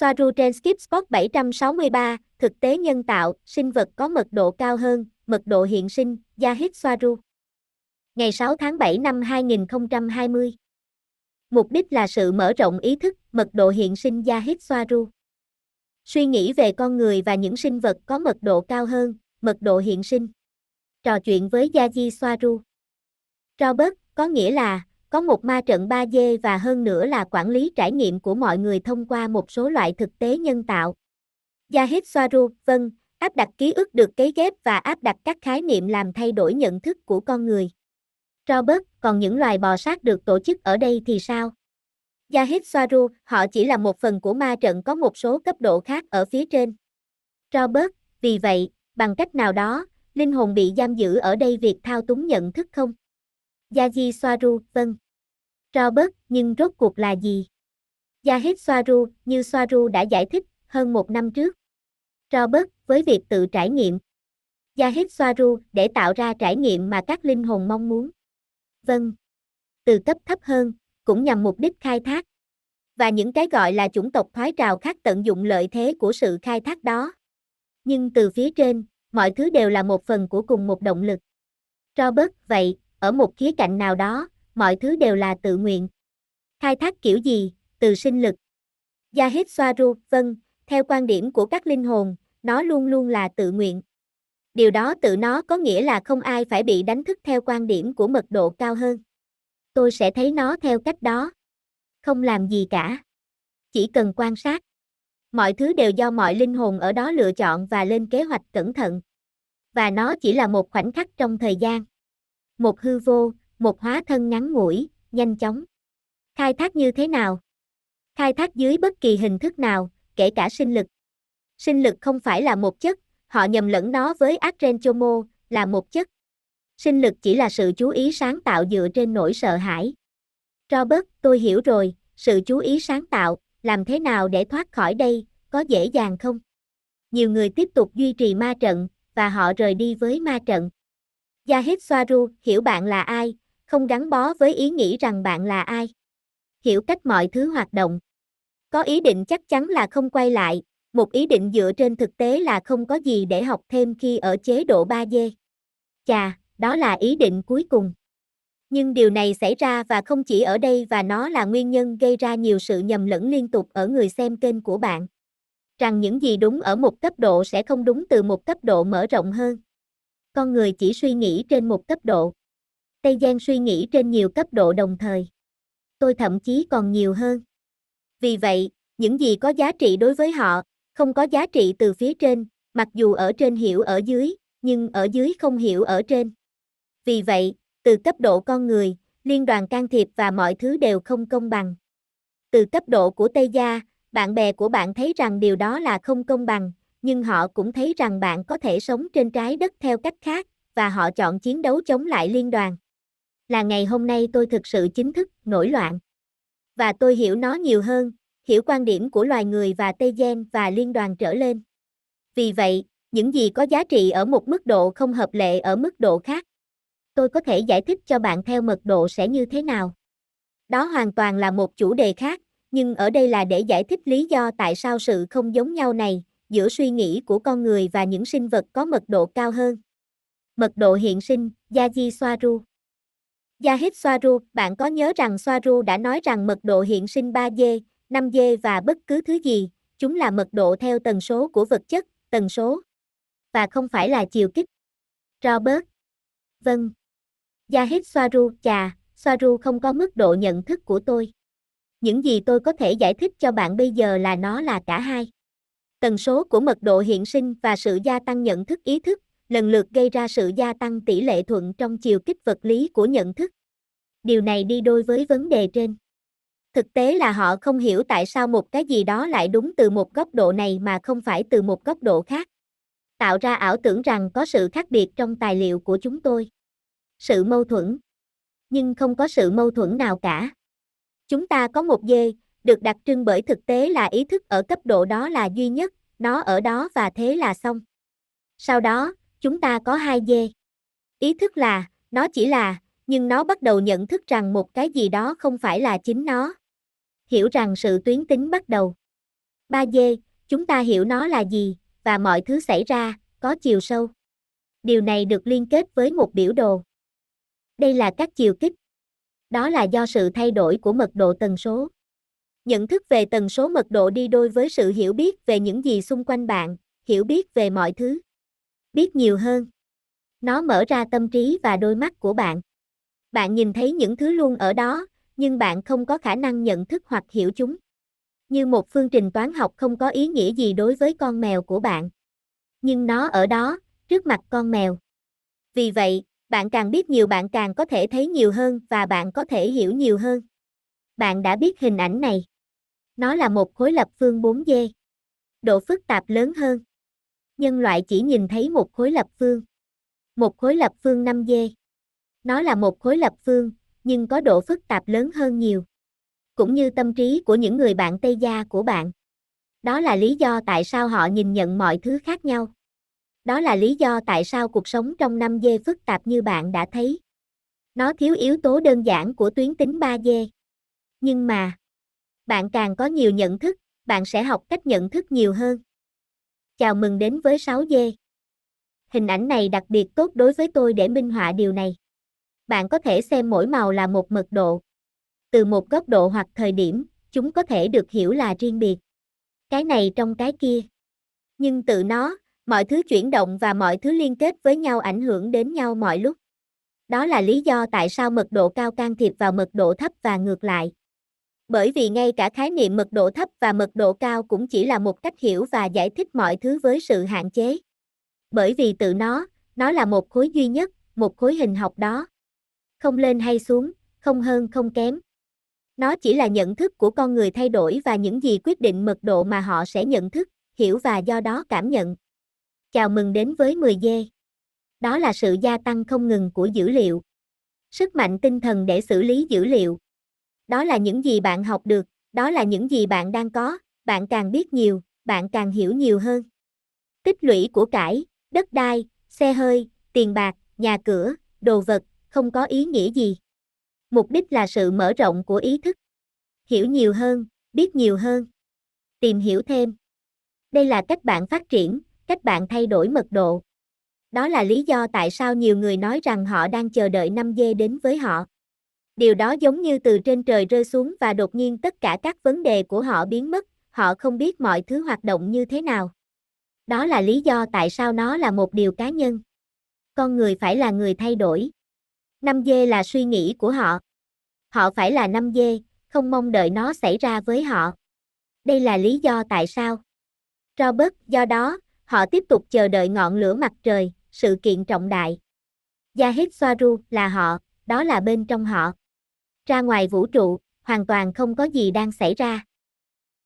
Soaru trên Skip Spot 763, thực tế nhân tạo, sinh vật có mật độ cao hơn, mật độ hiện sinh, Yahid Soaru. Ngày 6 tháng 7 năm 2020. Mục đích là sự mở rộng ý thức, mật độ hiện sinh Yahid Soaru. Suy nghĩ về con người và những sinh vật có mật độ cao hơn, mật độ hiện sinh. Trò chuyện với Yaji Soaru. Robert, có nghĩa là, có một ma trận 3D và hơn nữa là quản lý trải nghiệm của mọi người thông qua một số loại thực tế nhân tạo. Yahid Soaru, vâng, áp đặt ký ức được cấy ghép và áp đặt các khái niệm làm thay đổi nhận thức của con người. Robert, còn những loài bò sát được tổ chức ở đây thì sao? Yahid Soaru, họ chỉ là một phần của ma trận có một số cấp độ khác ở phía trên. Robert, vì vậy, bằng cách nào đó, linh hồn bị giam giữ ở đây việc thao túng nhận thức không? Yaji Soaru, vâng. Robert, nhưng rốt cuộc là gì? Yahid Soaru, như Soaru đã giải thích, hơn một năm trước. Robert, với việc tự trải nghiệm. Yahid Soaru, để tạo ra trải nghiệm mà các linh hồn mong muốn. Vâng. Từ cấp thấp hơn, cũng nhằm mục đích khai thác. Và những cái gọi là chủng tộc thoái trào khác tận dụng lợi thế của sự khai thác đó. Nhưng từ phía trên, mọi thứ đều là một phần của cùng một động lực. Robert, vậy, ở một khía cạnh nào đó, mọi thứ đều là tự nguyện. Khai thác kiểu gì, từ sinh lực. Yahid Swaru, vâng, theo quan điểm của các linh hồn, nó luôn luôn là tự nguyện. Điều đó tự nó có nghĩa là không ai phải bị đánh thức theo quan điểm của mật độ cao hơn. Tôi sẽ thấy nó theo cách đó. Không làm gì cả. Chỉ cần quan sát. Mọi thứ đều do mọi linh hồn ở đó lựa chọn và lên kế hoạch cẩn thận. Và nó chỉ là một khoảnh khắc trong thời gian. Một hư vô, một hóa thân ngắn ngủi, nhanh chóng. Khai thác như thế nào? Khai thác dưới bất kỳ hình thức nào, kể cả sinh lực. Sinh lực không phải là một chất, họ nhầm lẫn nó với Argenchomo, là một chất. Sinh lực chỉ là sự chú ý sáng tạo dựa trên nỗi sợ hãi. Robert, tôi hiểu rồi, sự chú ý sáng tạo, làm thế nào để thoát khỏi đây, có dễ dàng không? Nhiều người tiếp tục duy trì ma trận, và họ rời đi với ma trận. Yahid Swaru, hiểu bạn là ai, không gắn bó với ý nghĩ rằng bạn là ai. Hiểu cách mọi thứ hoạt động. Có ý định chắc chắn là không quay lại, một ý định dựa trên thực tế là không có gì để học thêm khi ở chế độ 3D. Chà, đó là ý định cuối cùng. Nhưng điều này xảy ra và không chỉ ở đây và nó là nguyên nhân gây ra nhiều sự nhầm lẫn liên tục ở người xem kênh của bạn. Rằng những gì đúng ở một cấp độ sẽ không đúng từ một cấp độ mở rộng hơn. Con người chỉ suy nghĩ trên một cấp độ. Tây Giang suy nghĩ trên nhiều cấp độ đồng thời. Tôi thậm chí còn nhiều hơn. Vì vậy, những gì có giá trị đối với họ, không có giá trị từ phía trên, mặc dù ở trên hiểu ở dưới, nhưng ở dưới không hiểu ở trên. Vì vậy, từ cấp độ con người, liên đoàn can thiệp và mọi thứ đều không công bằng. Từ cấp độ của Tây Gia, bạn bè của bạn thấy rằng điều đó là không công bằng, nhưng họ cũng thấy rằng bạn có thể sống trên trái đất theo cách khác, và họ chọn chiến đấu chống lại liên đoàn. Là ngày hôm nay tôi thực sự chính thức nổi loạn. Và tôi hiểu nó nhiều hơn, hiểu quan điểm của loài người và Tây Gen và liên đoàn trở lên. Vì vậy, những gì có giá trị ở một mức độ không hợp lệ ở mức độ khác. Tôi có thể giải thích cho bạn theo mật độ sẽ như thế nào. Đó hoàn toàn là một chủ đề khác, nhưng ở đây là để giải thích lý do tại sao sự không giống nhau này giữa suy nghĩ của con người và những sinh vật có mật độ cao hơn. Mật độ hiện sinh, Yaji Swaru Yahid Swaru, bạn có nhớ rằng Swaru đã nói rằng mật độ hiện sinh 3D, 5D và bất cứ thứ gì, chúng là mật độ theo tần số của vật chất, tần số, và không phải là chiều kích. Robert Vâng. Yahid Swaru, chà, Swaru không có mức độ nhận thức của tôi. Những gì tôi có thể giải thích cho bạn bây giờ là nó là cả hai. Tần số của mật độ hiện sinh và sự gia tăng nhận thức ý thức, lần lượt gây ra sự gia tăng tỷ lệ thuận trong chiều kích vật lý của nhận thức. Điều này đi đôi với vấn đề trên. Thực tế là họ không hiểu tại sao một cái gì đó lại đúng từ một góc độ này mà không phải từ một góc độ khác. Tạo ra ảo tưởng rằng có sự khác biệt trong tài liệu của chúng tôi. Sự mâu thuẫn. Nhưng không có sự mâu thuẫn nào cả. Chúng ta có một dê, được đặc trưng bởi thực tế là ý thức ở cấp độ đó là duy nhất, nó ở đó và thế là xong. Sau đó, chúng ta có hai dê. Ý thức là, nó chỉ là, nhưng nó bắt đầu nhận thức rằng một cái gì đó không phải là chính nó. Hiểu rằng sự tuyến tính bắt đầu. 3D, chúng ta hiểu nó là gì, và mọi thứ xảy ra, có chiều sâu. Điều này được liên kết với một biểu đồ. Đây là các chiều kích. Đó là do sự thay đổi của mật độ tần số. Nhận thức về tần số mật độ đi đôi với sự hiểu biết về những gì xung quanh bạn, hiểu biết về mọi thứ. Biết nhiều hơn. Nó mở ra tâm trí và đôi mắt của bạn. Bạn nhìn thấy những thứ luôn ở đó, nhưng bạn không có khả năng nhận thức hoặc hiểu chúng. Như một phương trình toán học không có ý nghĩa gì đối với con mèo của bạn. Nhưng nó ở đó, trước mặt con mèo. Vì vậy, bạn càng biết nhiều bạn càng có thể thấy nhiều hơn và bạn có thể hiểu nhiều hơn. Bạn đã biết hình ảnh này. Nó là một khối lập phương 4D. Độ phức tạp lớn hơn. Nhân loại chỉ nhìn thấy một khối lập phương. Một khối lập phương 5D. Nó là một khối lập phương, nhưng có độ phức tạp lớn hơn nhiều. Cũng như tâm trí của những người bạn Tây Gia của bạn. Đó là lý do tại sao họ nhìn nhận mọi thứ khác nhau. Đó là lý do tại sao cuộc sống trong 5D phức tạp như bạn đã thấy. Nó thiếu yếu tố đơn giản của tuyến tính 3D. Nhưng mà, bạn càng có nhiều nhận thức, bạn sẽ học cách nhận thức nhiều hơn. Chào mừng đến với 6D. Hình ảnh này đặc biệt tốt đối với tôi để minh họa điều này. Bạn có thể xem mỗi màu là một mật độ. Từ một góc độ hoặc thời điểm, chúng có thể được hiểu là riêng biệt. Cái này trong cái kia. Nhưng tự nó, mọi thứ chuyển động và mọi thứ liên kết với nhau ảnh hưởng đến nhau mọi lúc. Đó là lý do tại sao mật độ cao can thiệp vào mật độ thấp và ngược lại. Bởi vì ngay cả khái niệm mật độ thấp và mật độ cao cũng chỉ là một cách hiểu và giải thích mọi thứ với sự hạn chế. Bởi vì tự nó, nó là một khối duy nhất, một khối hình học đó. Không lên hay xuống, không hơn không kém. Nó chỉ là nhận thức của con người thay đổi và những gì quyết định mật độ mà họ sẽ nhận thức, hiểu và do đó cảm nhận. Chào mừng đến với 10G. Đó là sự gia tăng không ngừng của dữ liệu. Sức mạnh tinh thần để xử lý dữ liệu. Đó là những gì bạn học được, đó là những gì bạn đang có, bạn càng biết nhiều, bạn càng hiểu nhiều hơn. Tích lũy của cải, đất đai, xe hơi, tiền bạc, nhà cửa, đồ vật, không có ý nghĩa gì. Mục đích là sự mở rộng của ý thức. Hiểu nhiều hơn, biết nhiều hơn. Tìm hiểu thêm. Đây là cách bạn phát triển, cách bạn thay đổi mật độ. Đó là lý do tại sao nhiều người nói rằng họ đang chờ đợi 5G đến với họ. Điều đó giống như từ trên trời rơi xuống và đột nhiên tất cả các vấn đề của họ biến mất, họ không biết mọi thứ hoạt động như thế nào. Đó là lý do tại sao nó là một điều cá nhân. Con người phải là người thay đổi. Năm dê là suy nghĩ của họ. Họ phải là năm dê, không mong đợi nó xảy ra với họ. Đây là lý do tại sao. Robert, do đó, họ tiếp tục chờ đợi ngọn lửa mặt trời, sự kiện trọng đại. Yahid Soaru là họ, đó là bên trong họ. Ra ngoài vũ trụ, hoàn toàn không có gì đang xảy ra.